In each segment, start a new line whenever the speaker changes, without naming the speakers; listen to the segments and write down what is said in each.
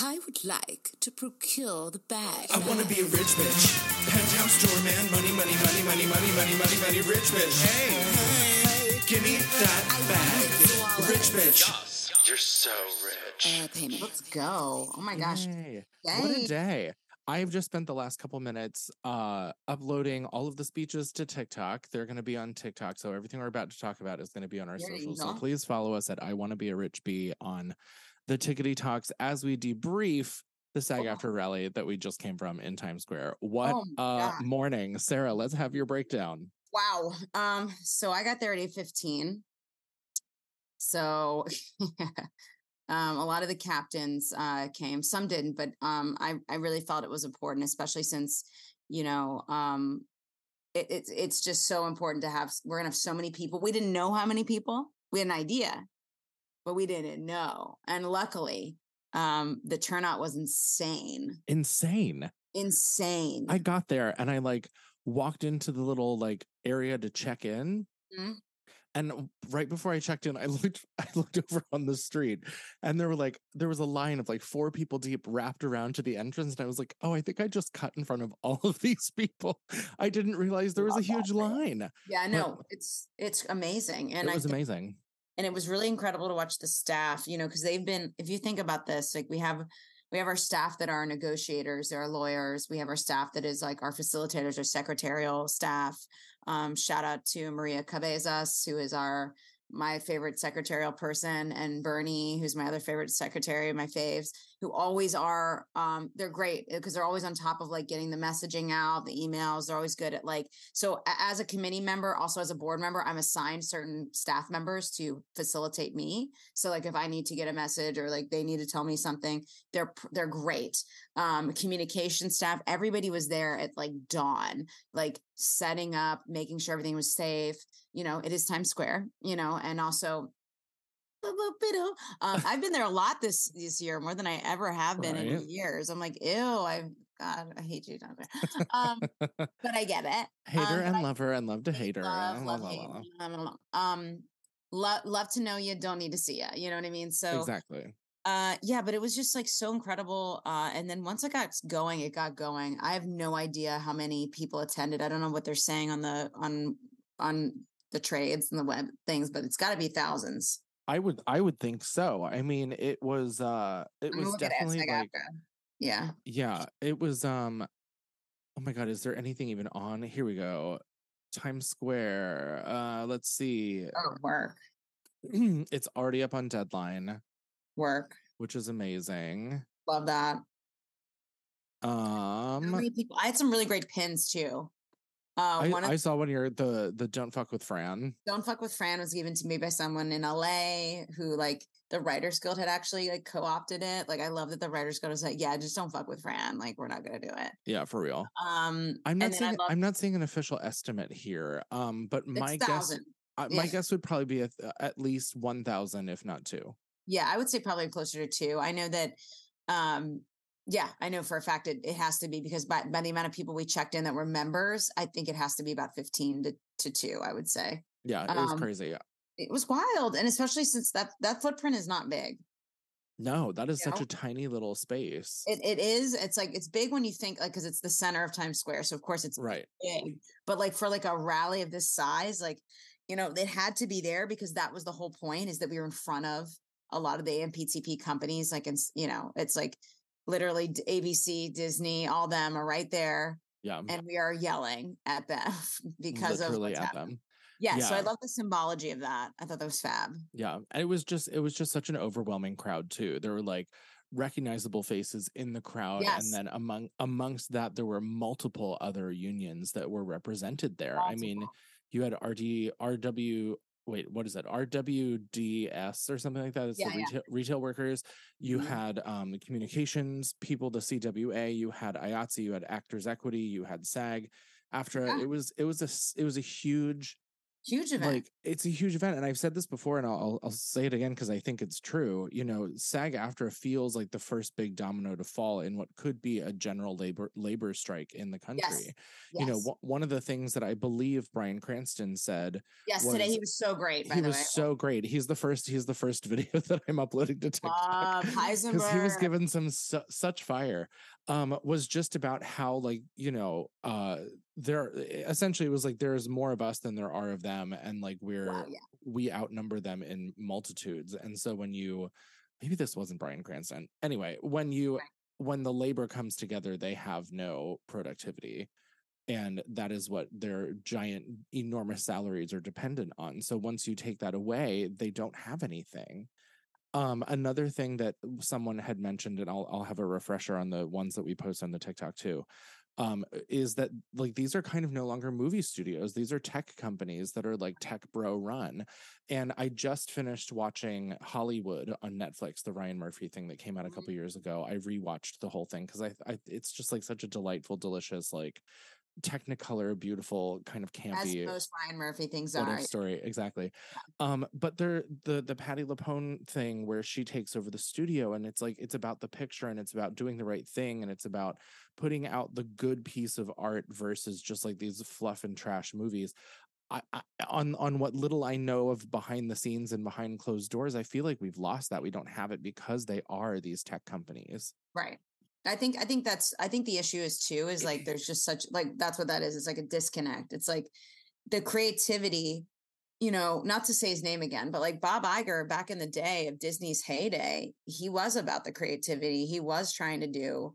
I would like to procure the bag.
I wanna be a rich bitch. Penthouse store man, money, money, money, money, money, money, money, money, rich bitch. Hey, hey, give me that bag. Rich bitch.
You're so rich.
Uh, payment.
Let's go. Oh my gosh.
Yay. What a day. I've just spent the last couple minutes uh uploading all of the speeches to TikTok. They're going to be on TikTok, so everything we're about to talk about is going to be on our
There
socials. So please follow us at I want to be a rich bee on the Tickety Talks as we debrief the SAG
Oh.
after rally that we just came from in Times Square. What
Oh
uh morning, Sarah, let's have your breakdown.
Wow. Um, so I got there at 8:15. So um a lot of the captains uh came, some didn't, but um I, I really felt it was important, especially since, you know, um it, it's it's just so important to have we're gonna have so many people. We didn't know how many people, we had an idea, but we didn't know. And luckily, um the turnout was insane.
Insane.
Insane.
I got there and I like walked into the little like area to check in.
Mhm.
And right before I checked in, I looked I looked over on the street and there were like there was a line of like four people deep wrapped around to the entrance. And I was like, oh, I think I just cut in front of all of these people. I didn't realize there was a
Love
huge line.
yeah, no, it's it's amazing. And
it
I
was amazing.
And it was really incredible to watch the staff you know because they've been if you think about this like we have we have our staff that are negotiators they're lawyers we have our staff that is like our facilitators our secretarial staff. Um, shout out to maria cabezas who is our my favorite secretarial person and bernie who's my other favorite secretary my faves who always are um they're great because they're always on top of like getting the messaging out the emails they're always good at like so as a committee member also as a board member i'm assigned certain staff members to facilitate me so like if i need to get a message or like they need to tell me something they're they're great. Um communication staff everybody was there at like dawn like setting up making sure everything was safe you know it is times square you know and also um, I've been there a lot this this year, more than I ever have been
Right.
in years. I'm like, ew, I God, I hate you down there. Um, but I get it.
Hate her
um,
and
I
love her and love to hate her.
Love, love, hate.
la, la.
blah, blah, blah. Um, love, love to know you. Don't need to see you. You know what I mean? So,
Exactly.
uh, yeah, but it was just like so incredible. Uh, and then once it got going, it got going. I have no idea how many people attended. I don't know what they're saying on the on on the trades and the web things, but it's got to be thousands.
I would I would think so. I mean, it was uh it
I'm
was
it
definitely like.
Yeah.
yeah, it was um oh my god, is there anything even on? Here we go. Times Square. Uh let's see.
Oh, work,
it's already up on deadline,
work.
which is amazing.
Love that. How
Um
many people? I had some really great pins too. Uh,
I,
one of
I saw one here the the don't fuck with Fran.
Don't Fuck with Fran was given to me by someone in LA who like the Writers Guild had actually like co-opted it. Like I love that the Writers Guild was like, yeah, just don't fuck with Fran. Like we're not gonna do it.
Yeah, for real.
Um
I'm not seeing I'm not seeing an official estimate here. Um but my guess
thousand.
uh, my
yeah.
guess would probably be a at least 1000 if not 2.
Yeah, I would say probably closer to two. I know that um yeah, I know for a fact it, it has to be because by, by the amount of people we checked in that were members, I think it has to be about 15 to, to two, I would say.
Yeah, it was
Um,
crazy.
It was wild. And especially since that that footprint is not big.
No, that is
you
such
know?
a tiny little space.
It, it is. It's like it's big when you think like because it's the center of Times Square, so of course it's
right.
big. But like for like a rally of this size, like you know, it had to be there because that was the whole point is that we were in front of a lot of the AMPTP companies. Like, it's you know, it's like literally ABC, Disney, all them are right there,
Yeah.
and we are yelling at them because of
literally
what's
at
happening.
them.
Yeah, so I love the symbology of that. I thought that was fab.
Yeah. And it was just it was just such an overwhelming crowd too. There were like recognizable faces in the crowd
Yes.
and then among amongst that there were multiple other unions that were represented there. I mean, you had RD RW wait, what is that? RWDS or something like that. It's
Yeah,
the
yeah.
retail retail workers. You
Mhm.
had um communications people, the CWA, you had IATSE, you had Actors Equity, you had SAG. After
Yeah.
it was it was a it was a huge
Huge event.
like it's a huge event and i've said this before and i'll i'll, say it again because i think it's true you know sag aftra feels like the first big domino to fall in what could be a general labor labor strike in the country
yes.
you know wh- one of the things that i believe bryan cranston said
yes, today he was so great. By
he was
way,
so great he's the first he's the first video that i'm uploading to tiktok because he was given some su- such fire um was just about how like you know uh there essentially it was like there's more of us than there are of them and like we're
Wow, yeah.
we outnumber them in multitudes and so when you maybe this wasn't bryan cranston anyway when you
Right.
when the labor comes together they have no productivity and that is what their giant enormous salaries are dependent on so once you take that away they don't have anything um another thing that someone had mentioned and I'll I'll have a refresher on the ones that we post on the TikTok too um is that like these are kind of no longer movie studios. These are tech companies that are like tech bro run. And i just finished watching hollywood on netflix the ryan murphy thing that came out a couple years ago. I rewatched the whole thing because I, I it's just like such a delightful delicious like technicolor beautiful kind of campy as
most Ryan Murphy things are.
story exactly um but there the the patti lupone thing where she takes over the studio and it's like it's about the picture and it's about doing the right thing and it's about putting out the good piece of art versus just like these fluff and trash movies I, I on on what little I know of behind the scenes and behind closed doors, I feel like we've lost that. We don't have it because they are these tech companies.
Right. I think I think that's I think the issue is too is like there's just such like that's what that is. It's like a disconnect. It's like the creativity, you know, not to say his name again, but like Bob Iger back in the day of Disney's heyday, he was about the creativity. He was trying to do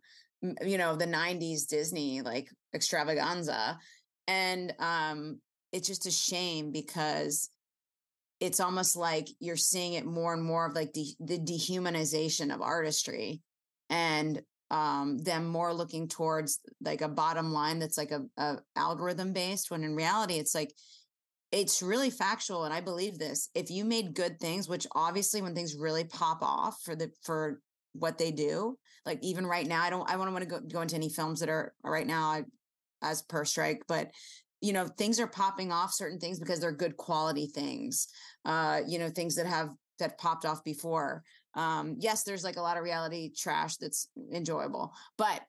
you know, the 90s Disney like extravaganza. And um it's just a shame because it's almost like you're seeing it more and more of like the, the dehumanization of artistry and um them more looking towards like a bottom line that's like a, a algorithm based when in reality it's like it's really factual and i believe this. If you made good things which obviously when things really pop off for the for what they do like even right now i don't i don't want to go, go into any films that are right now I, as per strike but you know things are popping off certain things because they're good quality things uh you know things that have that popped off before um yes there's like a lot of reality trash that's enjoyable but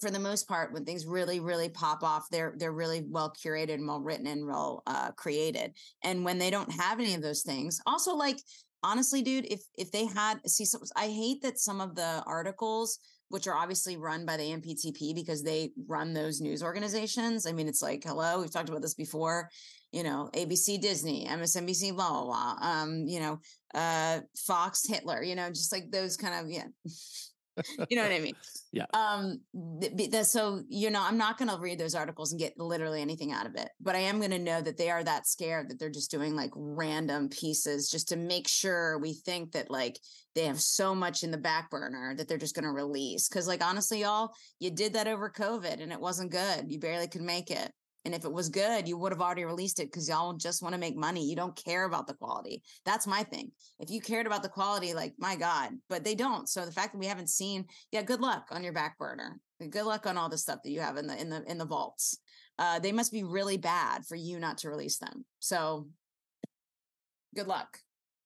for the most part when things really really pop off they're they're really well curated and well written and well uh created and when they don't have any of those things also like honestly dude if if they had see so i hate that some of the articles which are obviously run by the MPTP because they run those news organizations. I mean, it's like, hello, we've talked about this before, you know, ABC Disney, MSNBC, blah, blah, blah. Um, you know, uh, Fox Hitler, you know, just like those kind of, yeah. you know what I mean?
Yeah.
Um, th- that, so, you know, I'm not going to read those articles and get literally anything out of it, but I am going to know that they are that scared that they're just doing like random pieces just to make sure we think that like they have so much in the back burner that they're just going to release. Cause like, honestly, y'all, you did that over COVID and it wasn't good. You barely could make it. And if it was good, you would have already released it because y'all just want to make money. You don't care about the quality. That's my thing. If you cared about the quality, like my God, but they don't. So the fact that we haven't seen, yeah, good luck on your back burner. Good luck on all the stuff that you have in the in the in the vaults. Uh, they must be really bad for you not to release them. So good luck.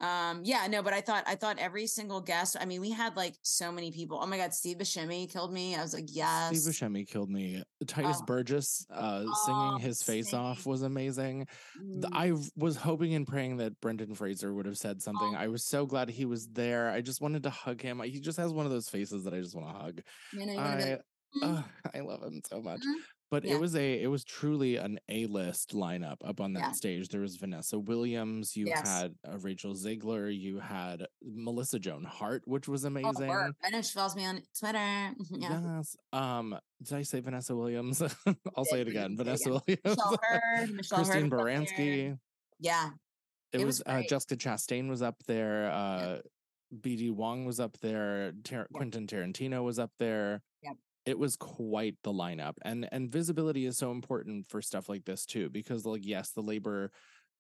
Um, yeah, no, but I thought I thought every single guest. I mean, we had like so many people. Oh my God, Steve Buscemi killed me. I was like, yes.
Steve Buscemi killed me. Titus
Oh.
Burgess uh,
Oh,
singing his face off was amazing.
Mm.
I was hoping and praying that Brendan Fraser would have said something.
Oh.
I was so glad he was there. I just wanted to hug him. He just has one of those faces that I just want to hug.
You know, you
I
like, "Mm,
uh, I love him so much.
mhm."
But
Yeah.
it was a it was truly an A list lineup up on that
Yeah.
stage. There was Vanessa Williams, you
Yes.
had uh, Rachel Zegler, you had Melissa Joan Hart, which was
Oh,
amazing.
her. I know she follows me on Twitter. Yeah.
Yes. Um, did I say Vanessa Williams? I'll say it again. Vanessa Williams.
Michelle Hurd. Michelle Hurd
Christine
was.
Baranski.
Yeah.
It,
It
was,
was
uh. Jessica Chastain was up there. Uh, BD Wong was up there. Tar- Quentin Tarantino was up there. It was quite the lineup, and and visibility is so important for stuff like this too, because like yes, the labor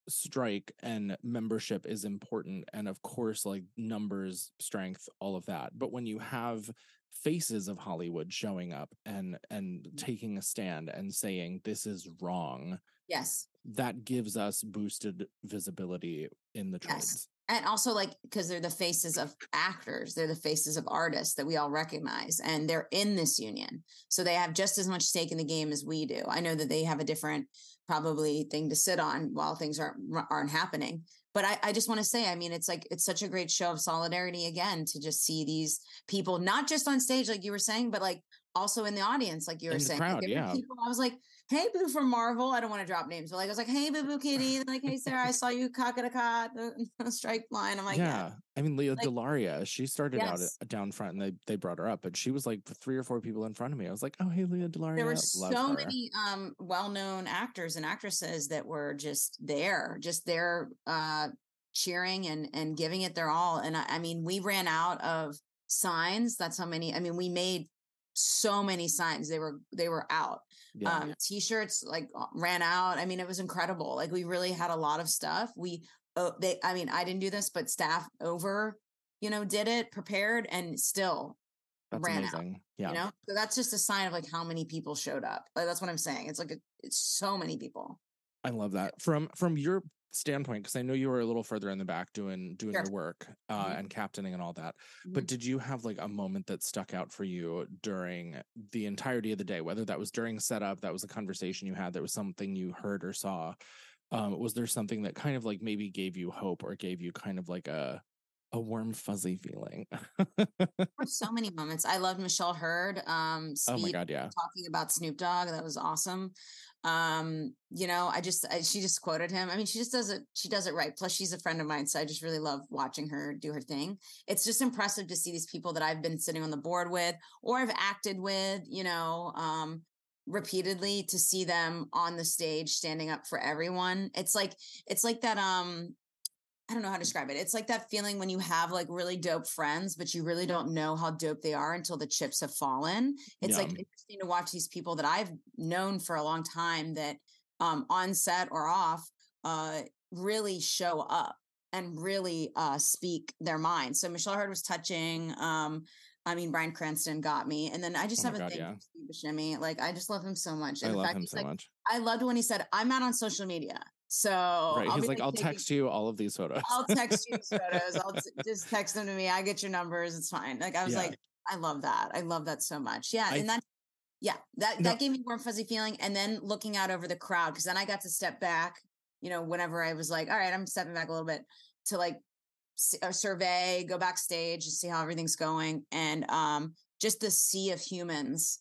strike and membership is important, and of course like numbers, strength, all of that. But when you have faces of Hollywood showing up and and
Mm-hmm.
taking a stand and saying this is wrong,
Yes.
that gives us boosted visibility in the
Yes. And also like because they're the faces of actors they're the faces of artists that we all recognize and they're in this union. So they have just as much stake in the game as we do. I know that they have a different probably thing to sit on while things aren't aren't happening. But i, I just want to say i mean it's like it's such a great show of solidarity again to just see these people not just on stage like you were saying but like also in the audience like you were
In
saying Like,
crowd,
were
yeah.
people, i was like hey boo from marvel i don't want to drop names but like i was like hey boo boo kitty And like hey sarah i saw you cock at a cot the, strike line i'm like yeah,
yeah. I mean, Leah
Like-
Delaria, she started out
Yes.
at, down front and they, they brought her up, but she was like three or four people in front of me. I was like, oh, hey, Lea DeLaria.
there were
love
so
her.
many um well-known actors and actresses that were just there just there uh cheering and and giving it their all and I, I mean we ran out of signs that's how many i mean we made so many signs they were they were out
Yeah.
um t-shirts like uh, ran out i mean it was incredible like we really had a lot of stuff we oh they i mean i didn't do this but staff over you know did it prepared and still
That's
ran out.
Yeah.
you know so that's just a sign of like how many people showed up like that's what i'm saying it's like a, it's so many people
I love that. From from your standpoint, because I know you were a little further in the back doing doing
Sure.
your work uh,
Mhm.
and captaining and all that. But did you have like a moment that stuck out for you during the entirety of the day? Whether that was during setup, that was a conversation you had, that was something you heard or saw. Um, was there something that kind of like maybe gave you hope or gave you kind of like a a warm fuzzy feeling?
So many moments i loved michelle hurd um
oh my god, yeah.
talking about snoop dogg that was awesome um you know i just I, she just quoted him i mean she just does it she does it right plus she's a friend of mine so i just really love watching her do her thing it's just impressive to see these people that i've been sitting on the board with or I've acted with you know um repeatedly to see them on the stage standing up for everyone it's like it's like that um I don't know how to describe it. It's like that feeling when you have like really dope friends, but you really don't know how dope they are until the chips have fallen. It's like interesting to watch these people that I've known for a long time that um on set or off uh really show up and really uh speak their mind. So Michelle Hurd was touching um I mean Bryan Cranston got me and then I just
Oh
have a
God,
thing
yeah.
for Steve Buscemi. Like I just love him so much.
I
And the
love
fact
him so
like,
much.
I loved when he said, I'm not on social media. So
Right.
I'll
He's like, I'll text you all of these photos.
I'll text you these photos. I'll t- just text them to me. I get your numbers. It's fine. Like I was
Yeah.
like, I love that. I love that so much. Yeah,
I-
and that, yeah, that
No.
that gave me warm fuzzy feeling. And then looking out over the crowd because then I got to step back. You know, whenever I was like, all right, I'm stepping back a little bit to like s- uh, survey, go backstage, and see how everything's going, and um, just the sea of humans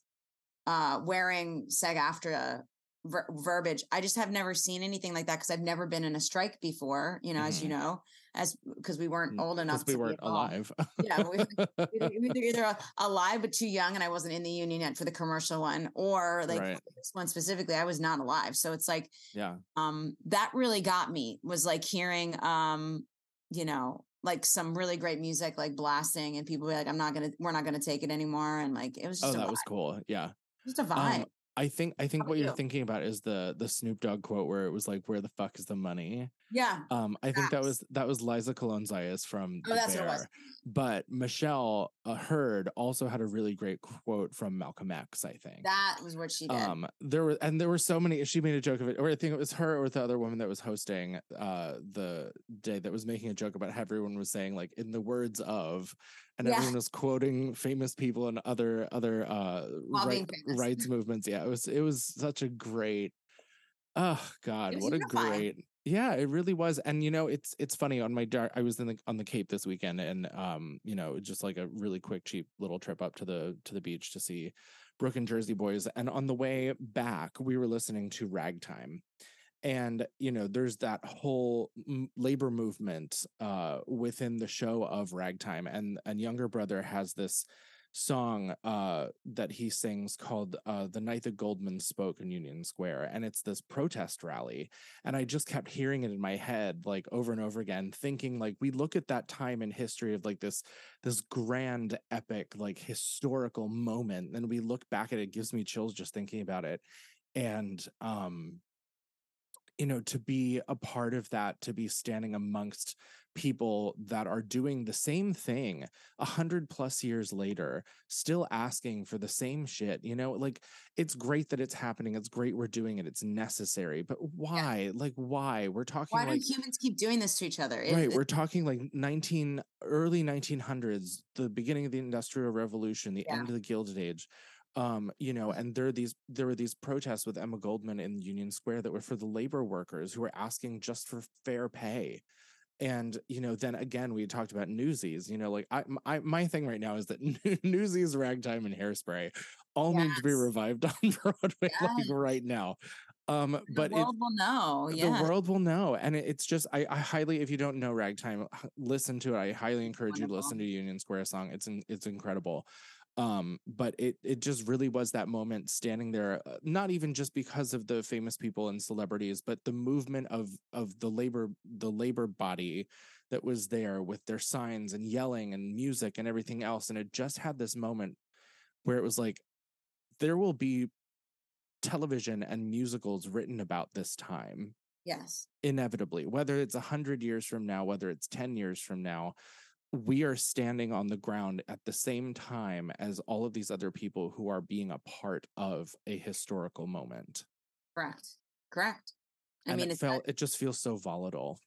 uh wearing SAG-AFTRA ver- verbiage. I just have never seen anything like that because I've never been in a strike before. You know, as you know, as because we weren't old enough
Mm, we
to
weren't alive.
Yeah, we- either, either, either alive but too young, and I wasn't in the union yet for the commercial one, or like
Right.
this one specifically, I was not alive. So it's like
yeah.
um that really got me was like hearing um you know like some really great music like blasting and people be like i'm not gonna we're not gonna take it anymore and like it was just
Oh, that
vibe.
was cool. Yeah.
just a vibe
Um, I think I think
How
what you're
you?
thinking about is the the Snoop Dogg quote where it was like, "Where the fuck is the money?"
yeah
Um, I think that was that was Liza Colón-Zayas from
Oh,
The
that's what it was.
But Michelle uh, Hurd also had a really great quote from Malcolm X. I think.
that was what she did
um there were and there were so many she made a joke of it or i think it was her or the other woman that was hosting uh the day that was making a joke about how everyone was saying like in the words of and
Yeah.
everyone was quoting famous people and other other uh right- rights movements. Yeah it was it was such a great oh god what a great yeah it really was and you know it's it's funny on my dark i was in the on the cape this weekend and um you know just like a really quick cheap little trip up to the to the beach to see brooke and jersey boys and on the way back we were listening to ragtime and you know there's that whole labor movement uh within the show of ragtime and and younger brother has this song uh that he sings called uh the night that goldman spoke in union square and it's this protest rally and i just kept hearing it in my head like over and over again thinking like we look at that time in history of like this this grand epic like historical moment and we look back at it, it gives me chills just thinking about it and um you know to be a part of that to be standing amongst people that are doing the same thing a hundred plus years later still asking for the same shit you know like it's great that it's happening it's great we're doing it it's necessary but why like why we're talking
Why
like
do humans keep doing this to each other? It-
right
it-
we're talking like 19 early 1900s the beginning of the industrial revolution the
Yeah.
end of the gilded age um you know and there are these there were these protests with emma goldman in union square that were for the labor workers who were asking just for fair pay. And you know then again we talked about newsies you know like I, I my thing right now is that newsies ragtime and hairspray all need to be revived on broadway like right now. Um
the
but it,
world will know. Yeah.
the world will know and it- it's just I, I highly if you don't know ragtime listen to it. I highly encourage you to listen to union square song. It's in, it's incredible um but it it just really was that moment standing there uh, not even just because of the famous people and celebrities but the movement of of the labor the labor body that was there with their signs and yelling and music and everything else and it just had this moment where it was like there will be television and musicals written about this time
yes.
inevitably whether it's a hundred years from now whether it's 10 years from now we are standing on the ground at the same time as all of these other people who are being a part of a historical moment
Correct. Correct. I
and
mean,
it felt it just feels so volatile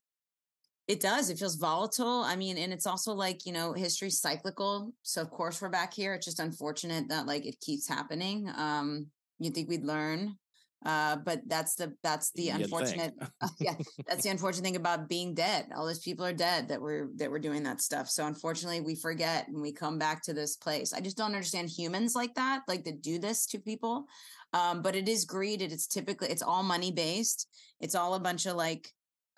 It does. It feels volatile. I mean, and it's also like, you know, history's cyclical. So of course we're back here. It's just unfortunate that like it keeps happening. Um, you think we'd learn. Uh, but that's the that's the
You'd
unfortunate yeah, that's the unfortunate thing about being dead. All those people are dead that we're that we're doing that stuff. So unfortunately we forget and we come back to this place. I just don't understand humans like that, like that do this to people. Um, but it is greed. It is typically it's all money based. It's all a bunch of like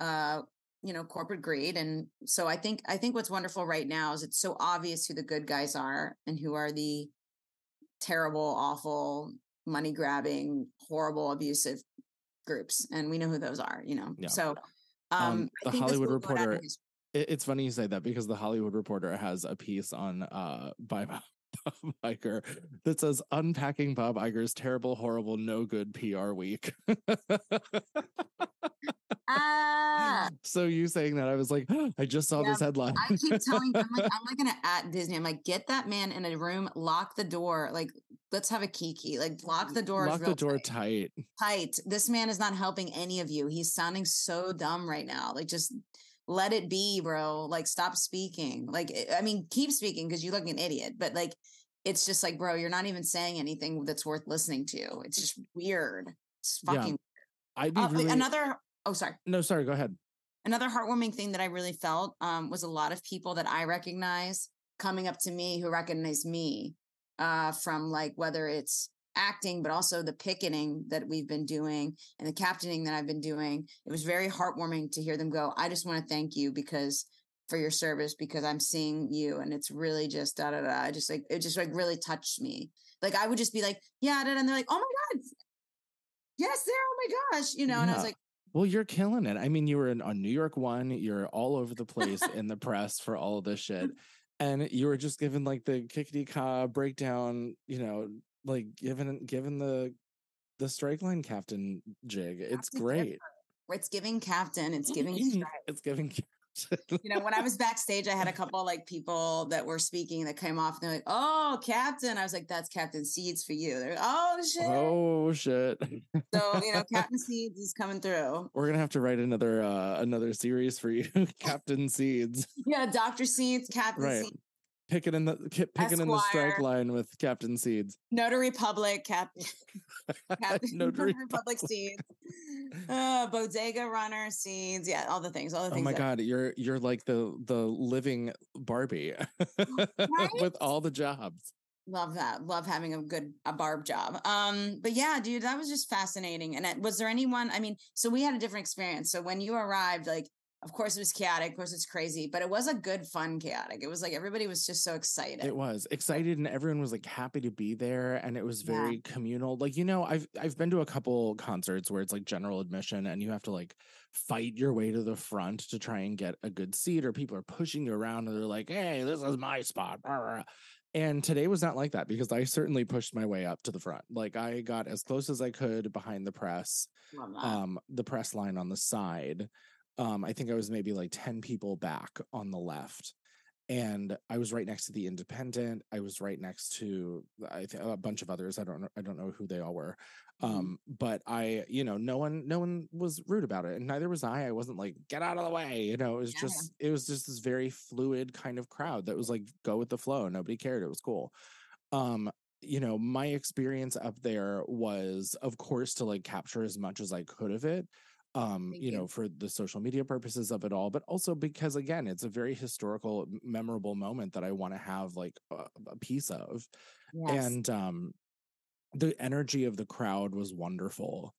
uh you know corporate greed and so i think i think what's wonderful right now is it's so obvious who the good guys are and who are the terrible awful money grabbing horrible abusive groups and we know who those are you know
Yeah.
so
Um,
um,
the Hollywood
will go down in
Reporter- it, it's funny you say that because the hollywood reporter has a piece on uh by bob Iger that says unpacking Bob Iger's terrible, horrible, no good PR week.
ah
so you saying that, I was like, I just saw
Yeah,
this headline.
I keep telling I'm like I'm like gonna at Disney. I'm like, get that man in a room, lock the door. Like, let's have a kiki. Like, lock the door.
Lock the door tight.
tight. This man is not helping any of you. He's sounding so dumb right now. Like, just let it be, bro. Like, stop speaking. Like, I- I mean, keep speaking because you look like an idiot. But like, it's just like, bro, you're not even saying anything that's worth listening to. It's just weird. It's
Yeah.
fucking.
I'd be
Uh,
really
Another. Oh, sorry
no, sorry, go ahead.
another heartwarming thing that I really felt um, was a lot of people that I recognize coming up to me who recognize me uh, from like whether it's acting, but also the picketing that we've been doing and the captaining that I've been doing. It was very heartwarming to hear them go, I just want to thank you because for your service because I'm seeing you and it's really just da da da. I just like it just like really touched me. Like I would just be like, yeah, da, da, and they're like, oh my god, yes, there, oh my gosh, you know. And I was like,
Well, you're killing it. I mean, you were in, on New York One. You're all over the place in the press for all of this shit, and you were just given like the kickity ka breakdown. You know, like given given the the strike line captain jig. It's great.
it's giving captain, it's giving strike.
it's giving.
You know, when I was backstage, I had a couple like people that were speaking that came off and they're like, "Oh, Captain!" I was like, "That's Captain Seeds for you." They're, like, "Oh shit!"
oh shit!
So you know, Captain Seeds is coming through.
We're gonna have to write another uh another series for you, Captain Seeds.
Yeah, Doctor Seeds, Captain
Right.
Seeds,
Picking in the ki- picking in the strike line with Captain Seeds.
Notary Public, Captain Captain
Notary
Public Seeds, uh, Bodega Runner Seeds. Yeah, all the things, all the things.
Oh my
that-
god, you're you're like the the living Barbie with all the jobs.
love that love having a good a barb job um but yeah dude that was just fascinating and it, was there anyone i mean so we had a different experience so when you arrived like of course it was chaotic of course it's crazy but it was a good fun chaotic it was like everybody was just so excited
It was excited and everyone was like happy to be there and it was
Yeah.
very communal. Like, you know, I've I've been to a couple concerts where it's like general admission and you have to like fight your way to the front to try and get a good seat or people are pushing you around and they're like, "Hey, this is my spot." And today was not like that because I certainly pushed my way up to the front. Like I got as close as I could behind the press, um, the press line on the side. Um, I think I was maybe like 10 people back on the left. And I was right next to the independent. I was right next to I th- a bunch of others. I don't know. I don't know who they all were.
Mhm.
Um, but I, you know, no one, no one was rude about it, and neither was I. I wasn't like, get out of the way. You know, it was
Yeah.
just, it was just this very fluid kind of crowd that was like, go with the flow. Nobody cared. It was cool. Um, you know, my experience up there was, of course, to like capture as much as I could of it. Um, you
you.
know, for the social media purposes of it all, but also because again, it's a very historical, memorable moment that I want to have like a, a piece of
Yes.
and um the energy of the crowd was wonderful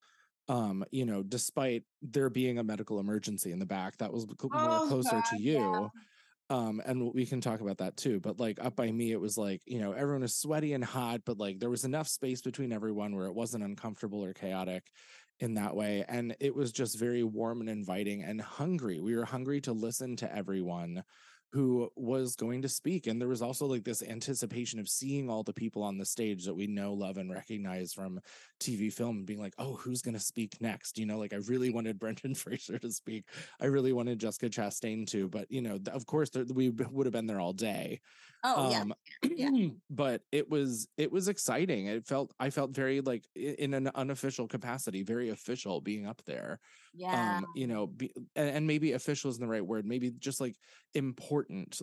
um you know despite there being a medical emergency in the back that was more
Oh,
closer
God,
to you
yeah.
um and we can talk about that too but like up by me it was like you know everyone was sweaty and hot but like there was enough space between everyone where it wasn't uncomfortable or chaotic in that way and it was just very warm and inviting and hungry. We were hungry to listen to everyone who was going to speak and there was also like this anticipation of seeing all the people on the stage that we know love and recognize from tv film and being like oh who's going to speak next you know like i really wanted brendan fraser to speak i really wanted jessica chastain to but you know of course there, we would have been there all day
oh yeah.
um
yeah.
but it was it was exciting it felt i felt very like in an unofficial capacity very official being up there
Yeah.
um you know be, and, and maybe official isn't the right word maybe just like important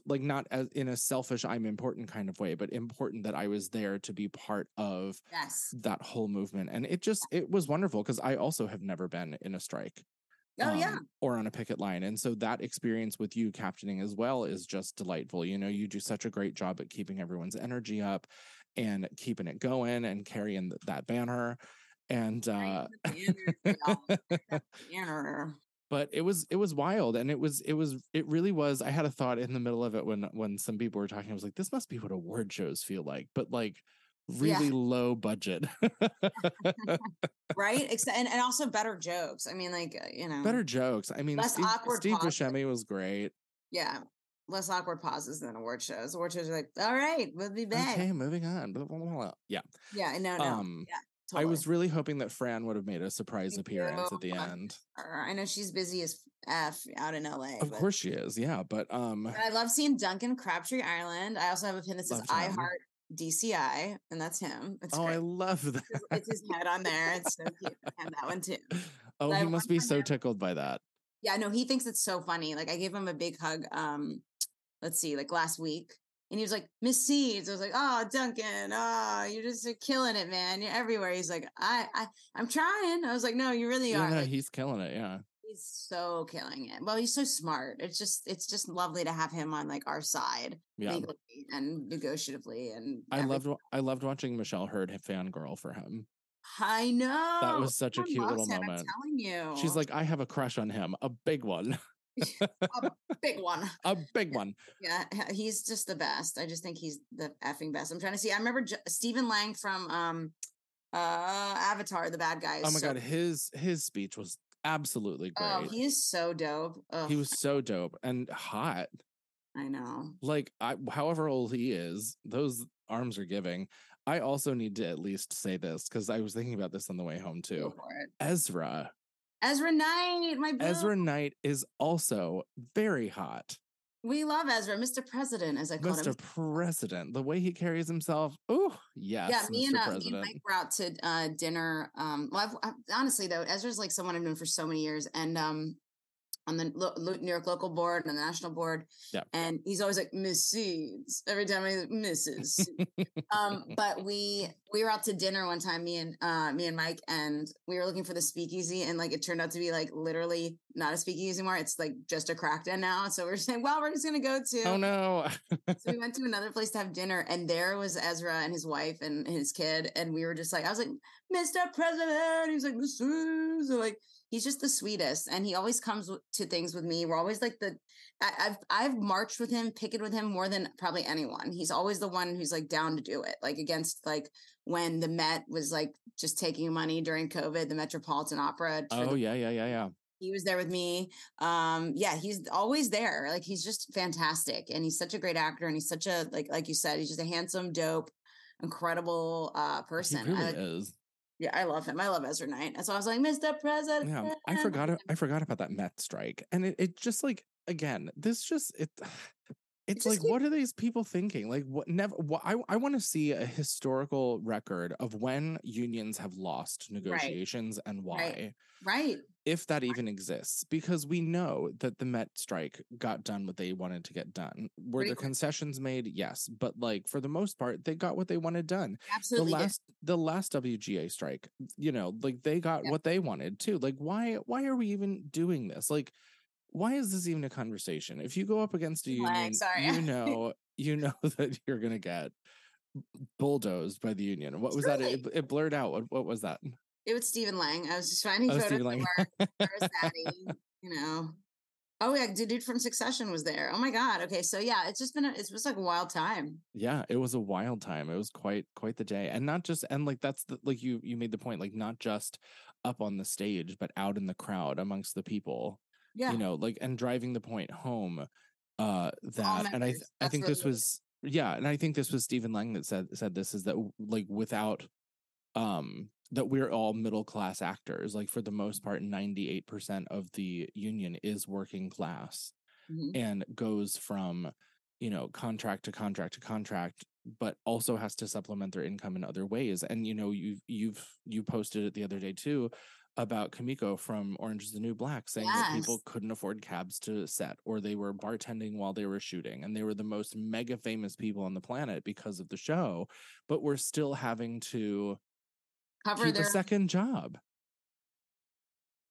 like not as in a selfish i'm important kind of way but important that i was there to be part of
yes.
that whole movement and it just it was wonderful because i also have never been in a strike
Oh yeah.
um, or on a picket line. And so that experience with you captaining as well is just delightful. You know, you do such a great job at keeping everyone's energy up and keeping it going and carrying th- that banner. And uh
Banner.
But it was it was wild and it was it was it really was I had a thought in the middle of it when when some people were talking I was like this must be what award shows feel like but like
Yeah.
really low budget
right? And, and also better jokes. I mean, like uh, you know,
better jokes I mean
Less
Steve,
awkward
Steve
pauses.
Buscemi was great
yeah, less awkward pauses than award shows. Award shows are like, all right, we'll be back.
okay moving on blah, blah, blah, blah. yeah
Yeah, no, no.
um
yeah,
I was really hoping that Fran would have made a surprise appearance at the end.
I know she's busy as f out in LA.
Of
but-
course she is, yeah. But um
But I love seeing Duncan Crabtree Ireland. I also have a pin that says I. Heart DCI, and that's him. It's
oh, I love that.
It's- his head on there. It's so cute. And that one too.
Oh,
I
he
want
must be so tickled by that.
Yeah, no, he thinks it's so funny. Like I gave him a big hug. Um, let's see, like last week, and he was like, "Miss Seeds." I was like, "Oh, Duncan, oh, you're just uh, killing it, man. You're everywhere." He's like, "I, I, I'm trying." I was like, "No, you really
Yeah,
are."
no,
Like,
he's killing it. Yeah.
he's so killing it. Well, he's so smart. It's just, it's just lovely to have him on like our side
Yeah.
legally and negotiatively. And
I
everything.
loved I loved watching Michelle Hurd fangirl for him.
I know That
was such a cute little
him, I'm
moment.
telling you,
She's like, I have a crush on him, a big one,
a big one.
a big one.
Yeah, he's just the best. I just think he's the effing best. I'm trying to see. I remember J- Stephen Lang from um uh Avatar, the bad guy.
Oh my
so-
god, his his speech was absolutely great.
Oh, he is so dope. Ugh,
he was so dope and hot.
I know.
like I, however old he is, those arms are giving. I also need to at least say this because I was thinking about this on the way home too. Ezra,
Ezra Knight, my boo.
Ezra Knight is also very hot.
We love Ezra, Mr. President, as I call him.
Mr. President, the way he carries himself. Oh, yes,
yeah, me
Mr.
and, uh, me and. Mike were out to uh, dinner. Um, well, I've, i honestly though, Ezra's like someone I've known for so many years, and um, on the lo- New York local board and the national board.
Yeah.
and he's always like Miss Seeds every time I Mrs. Seeds." um, but we we were out to dinner one time, me and uh, me and Mike, and we were looking for the speakeasy, and like it turned out to be like literally not a speakeasy anymore. It's like just a crack den now. So we're saying, well, we're just gonna go to
oh no.
so we went to another place to have dinner, and there was Ezra and his wife and his kid, and we were just like, I was like, Mr. President. He was like, Mr. So like, he's just the sweetest, and he always comes to things with me. We're always like the, I, I've I've marched with him, picketed with him more than probably anyone. He's always the one who's like down to do it, like against like when the Met was like just taking money during COVID, the Metropolitan Opera.
oh
the
yeah, yeah, yeah, yeah.
he was there with me. Um, yeah, he's always there. Like he's just fantastic, and he's such a great actor, and he's such a like like you said, he's just a handsome, dope, incredible uh person He
really
I,
is.
Yeah, I love him. I love Ezra Knight. And so I was like, Mr. President.
Yeah, I forgot. I forgot about that Met strike, and it, it just like again, this just it. It's
just
like,
keep-
what are these people thinking? Like, what? Never. What, I I want to see a historical record of when unions have lost negotiations and why,
Right.
If that even exists, because we know that the Met strike got done what they wanted to get done. Were
Pretty
the
quick.
concessions made? Yes, but like for the most part, they got what they wanted done
Absolutely.
the
did.
last the last WGA strike, you know, like they got
Yeah.
what they wanted too. Like why why are we even doing this? Like why is this even a conversation? If you go up against a union,
sorry.
you know you know that you're going to get bulldozed by the union. What was that? It, it blurred out. What what was that?
It was Stephen Lang. I was just finding
Oh,
photos
Stephen
of
Lang.
where you know. Oh yeah, the dude from Succession was there. Oh my god. Okay, so yeah, it's just been a, it's just like a wild time.
Yeah, it was a wild time. It was quite quite the day. And not just and like that's the like you you made the point like not just up on the stage but out in the crowd amongst the people.
Yeah.
you know like and driving the point home uh that and i th- i think this was yeah and i think this was stephen lang that said said this is that like without um that we're all middle class actors like for the most part 98% of the union is working class
Mhm.
and goes from you know contract to contract to contract but also has to supplement their income in other ways and you know you've you've you posted it the other day too about Kimiko from Orange is the New Black saying that people couldn't afford cabs to set or they were bartending while they were shooting and they were the most mega famous people on the planet because of the show but we're still having to
Cover their
second job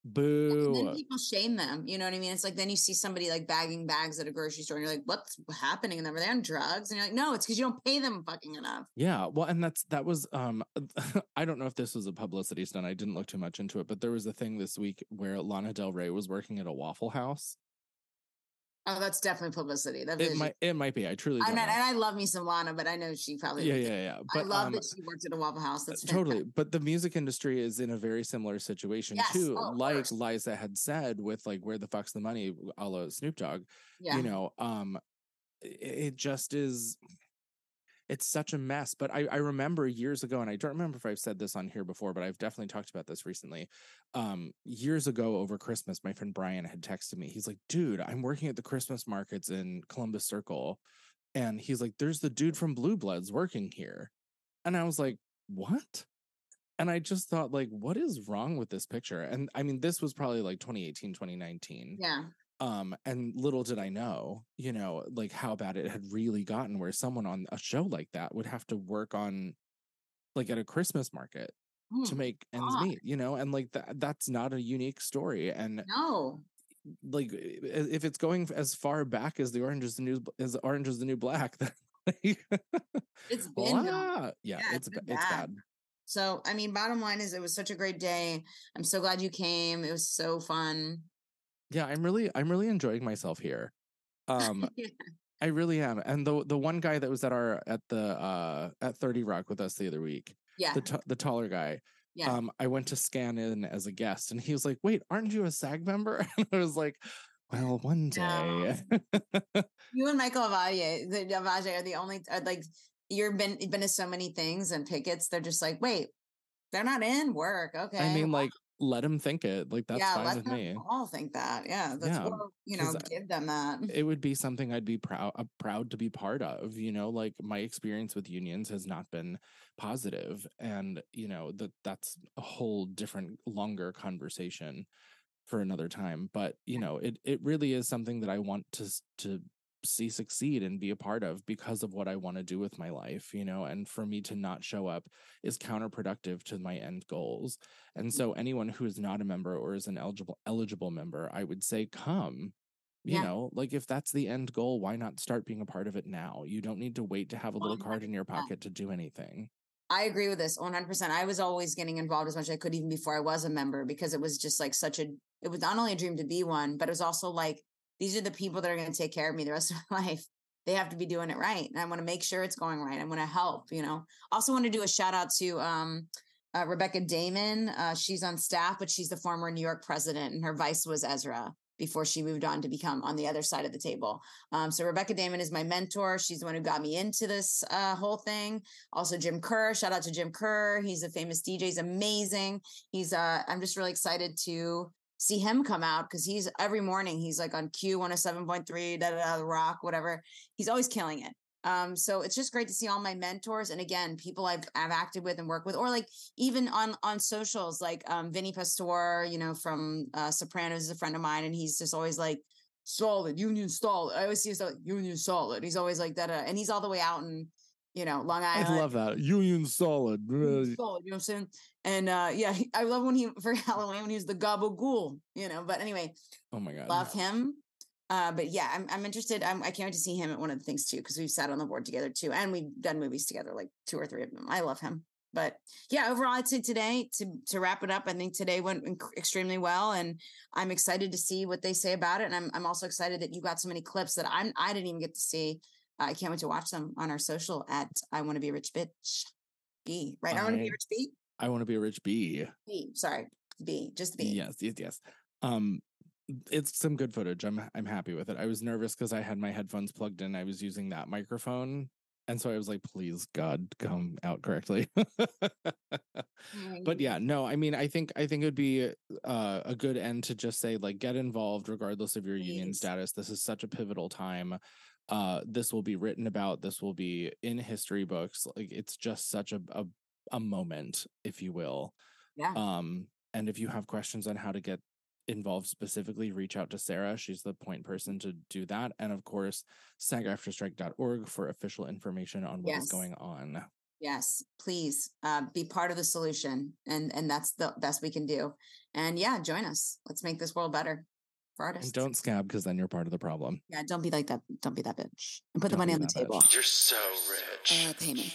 and
boo
then people shame them. You know what I mean? It's like then you see somebody like bagging bags at a grocery store, and you're like, "What's happening?" And them are they on drugs? And you're like, "No, it's because you don't pay them fucking enough."
Yeah, well, and that's that was um I don't know if this was a publicity stunt. I didn't look too much into it, but there was a thing this week where Lana Del Rey was working at a Waffle House.
Oh, that's definitely publicity. That
It might it might be. I truly
I know,
know.
and I love me some Lana, but I know she probably.
Yeah, yeah, yeah.
I
But
love
um,
that she worked at a Waffle House. That's
totally.
fantastic.
But the music industry is in a very similar situation
Yes,
too.
oh,
like. Liza had said with like where the fuck's the money, a la Snoop Dogg.
Yeah.
you know um i- it just is it's such a mess but I, I remember years ago and i don't remember if i've said this on here before but i've definitely talked about this recently um years ago over christmas my friend brian had texted me he's like dude i'm working at the christmas markets in columbus circle and he's like there's the dude from blue bloods working here. And i was like what? And i just thought like what is wrong with this picture? And i mean this was probably like 2018 2019
yeah.
Um and little did i know you know like how bad it had really gotten where someone on a show like that would have to work on like at a christmas market to
Hmm,
make ends
God.
meet you know and like that that's not a unique story and
No.
like if it's going as far back as the orange is the new as orange is the new black then like,
It's been
yeah,
Yeah,
it's
it's
it's
bad So, I mean, bottom line is it was such a great day. I'm so glad you came. It was so fun.
Yeah i'm really i'm really enjoying myself here um
Yeah.
I really am. And the the one guy that was at our at the uh at 30 Rock with us the other week,
Yeah.
the t- the taller guy.
Yeah.
Um I went to scan in as a guest and he was like, "Wait, aren't you a SAG member?" And I was like, "Well, one day."
you and Michael Avaje, the Avage are the only are like you've been been to so many things and pickets. They're just like, wait, they're not in work. Okay.
I mean like let him think it. Like that's
yeah,
fine
let
with
them
me.
all think that. Yeah. That's
Yeah,
what you know, give them that.
It would be something I'd be proud uh, proud to be part of, you know, like my experience with unions has not been positive and, you know, that that's a whole different longer conversation for another time, but you know, it it really is something that I want to to see succeed and be a part of because of what I want to do with my life, you know, and for me to not show up is counterproductive to my end goals. And mm. so anyone who is not a member or is an eligible eligible member, I would say come. You
Yeah.
know, like if that's the end goal, why not start being a part of it now? You don't need to wait to have a little card in your pocket to do anything.
I agree with this 100%. I was always getting involved as much as I could even before I was a member because it was just like such a it was not only a dream to be one, but it was also like these are the people that are going to take care of me the rest of my life. They have to be doing it right. And I want to make sure it's going right. I want to help, you know. Also want to do a shout out to um Uh, Rebecca Damon, uh, she's on staff, but she's the former New York president, and her vice was Ezra before she moved on to become on the other side of the table. Um, so Rebecca Damon is my mentor. She's the one who got me into this uh, whole thing. Also, Jim Kerr. Shout out to Jim Kerr. He's a famous DJ. He's amazing. He's. Uh, I'm just really excited to see him come out because he's every morning he's like on Q 107.3, da da da, rock, whatever. He's always killing it. Um, so it's just great to see all my mentors and again, people I've I've acted with and worked with, or like even on on socials, like um Vinny Pastore, you know, from uh Sopranos is a friend of mine, and he's just always like solid, union solid. I always see like union solid. He's always like that, uh, and he's all the way out in you know Long Island.
I love that union solid.
Union solid, you know what I'm saying? And uh yeah, he, I love when he for Halloween when he was the gabagool, you know. But anyway,
Oh my god.
love him. Uh, but yeah, I'm I'm interested. I'm, I can't wait to see him at one of the things too because we've sat on the board together too, and we've done movies together, like two or three of them. I love him. But yeah, overall, I'd say today to to wrap it up, I think today went inc- extremely well, and I'm excited to see what they say about it. And I'm I'm also excited that you got so many clips that I'm I didn't even get to see. I can't wait to watch them on our social at I want to be rich bitch. B right. I, want to be rich B.
I want to be a rich bee.
B. Sorry, B. Just B.
Yes, yes, yes. Um, it's some good footage. I'm I'm happy with it. I was nervous because I had my headphones plugged in. I was using that microphone, and so I was like, "Please, God, come out correctly." but yeah, no, I mean, I think I think it would be uh, a good end to just say like, get involved regardless of your union status. This is such a pivotal time. Uh, this will be written about. This will be in history books. Like, it's just such a a, a moment, if you will.
Yeah.
Um, and if you have questions on how to get involved specifically, reach out to Sarah. She's the point person to do that. And of course, sagaftrastrike.org for official information on what is
Yes.
going on.
Yes, please uh, be part of the solution, and and that's the best we can do. And yeah, join us. Let's make this world better for artists.
And don't scab because then you're part of the problem.
yeah, don't be like that. Don't be that bitch. And put the
Don't
money on the
that bitch.
table.
You're so rich.
Uh, pay me.